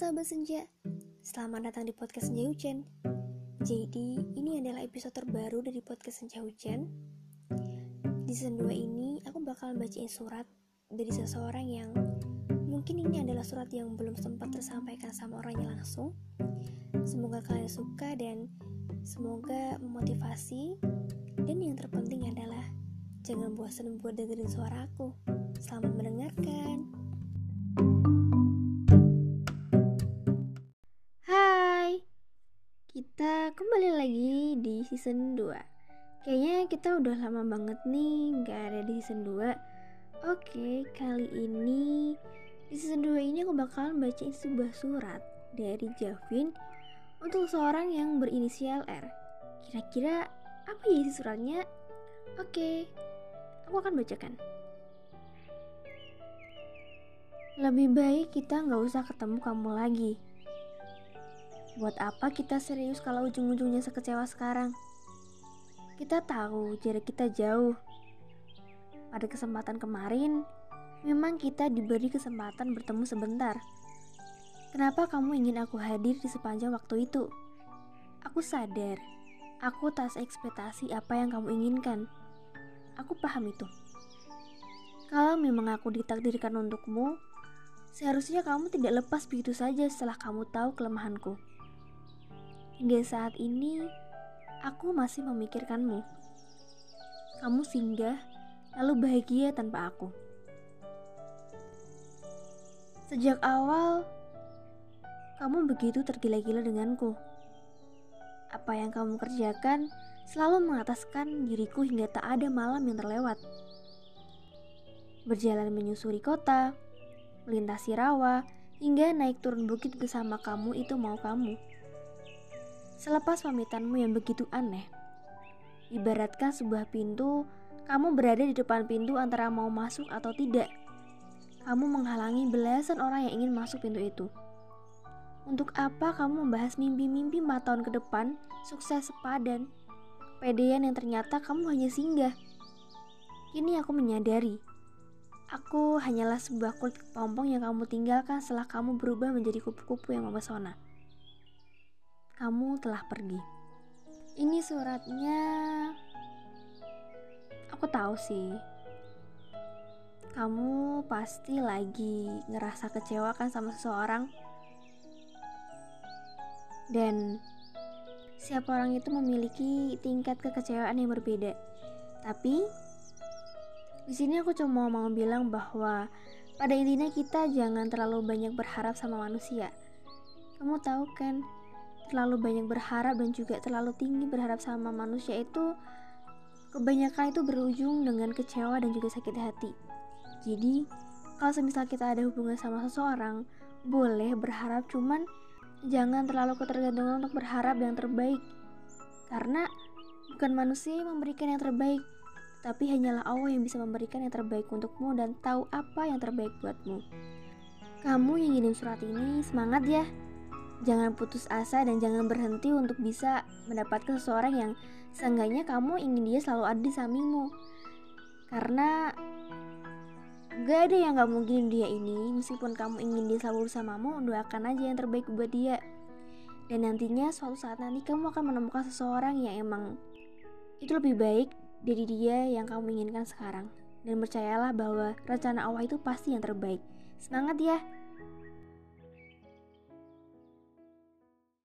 sahabat senja, selamat datang di podcast Senja Hujan. Jadi, ini adalah episode terbaru dari podcast Senja Hujan. Di season 2 ini, aku bakal bacain surat dari seseorang yang mungkin ini adalah surat yang belum sempat tersampaikan sama orangnya langsung. Semoga kalian suka dan semoga memotivasi. Dan yang terpenting adalah jangan bosan buat dengerin suara aku. Selamat mendengarkan. Hai, kembali lagi di season 2 Kayaknya kita udah lama banget nih gak ada di season 2 Oke, kali ini di season 2 ini aku bakalan bacain sebuah surat dari Javin untuk seorang yang berinisial R Kira-kira apa ya isi suratnya? Oke, aku akan bacakan Lebih baik kita nggak usah ketemu kamu lagi. Buat apa kita serius kalau ujung-ujungnya sekecewa sekarang? Kita tahu jarak kita jauh. Pada kesempatan kemarin, memang kita diberi kesempatan bertemu sebentar. Kenapa kamu ingin aku hadir di sepanjang waktu itu? Aku sadar, aku tak ekspektasi apa yang kamu inginkan. Aku paham itu. Kalau memang aku ditakdirkan untukmu, Seharusnya kamu tidak lepas begitu saja setelah kamu tahu kelemahanku. Hingga saat ini, aku masih memikirkanmu. Kamu singgah, lalu bahagia tanpa aku. Sejak awal, kamu begitu tergila-gila denganku. Apa yang kamu kerjakan selalu mengataskan diriku hingga tak ada malam yang terlewat. Berjalan menyusuri kota, melintasi rawa, hingga naik turun bukit bersama kamu itu mau kamu. Selepas pamitanmu yang begitu aneh, ibaratkan sebuah pintu, kamu berada di depan pintu antara mau masuk atau tidak. Kamu menghalangi belasan orang yang ingin masuk pintu itu. Untuk apa kamu membahas mimpi-mimpi 4 tahun ke depan, sukses sepadan, kepedean yang ternyata kamu hanya singgah? Kini aku menyadari Aku hanyalah sebuah kulit kepompong yang kamu tinggalkan setelah kamu berubah menjadi kupu-kupu yang memesona. Kamu telah pergi. Ini suratnya. Aku tahu sih. Kamu pasti lagi ngerasa kecewa kan sama seseorang. Dan siapa orang itu memiliki tingkat kekecewaan yang berbeda. Tapi di sini aku cuma mau bilang bahwa pada intinya kita jangan terlalu banyak berharap sama manusia. Kamu tahu kan, terlalu banyak berharap dan juga terlalu tinggi berharap sama manusia itu kebanyakan itu berujung dengan kecewa dan juga sakit hati. Jadi, kalau semisal kita ada hubungan sama seseorang, boleh berharap cuman jangan terlalu ketergantungan untuk berharap yang terbaik. Karena bukan manusia yang memberikan yang terbaik, tapi hanyalah Allah yang bisa memberikan yang terbaik untukmu dan tahu apa yang terbaik buatmu. Kamu yang ngirim surat ini, semangat ya! Jangan putus asa dan jangan berhenti untuk bisa mendapatkan seseorang yang seenggaknya kamu ingin dia selalu ada di sampingmu. Karena gak ada yang gak mungkin dia ini, meskipun kamu ingin dia selalu bersamamu, doakan aja yang terbaik buat dia. Dan nantinya suatu saat nanti kamu akan menemukan seseorang yang emang itu lebih baik dari dia yang kamu inginkan sekarang. Dan percayalah bahwa rencana Allah itu pasti yang terbaik. Semangat ya!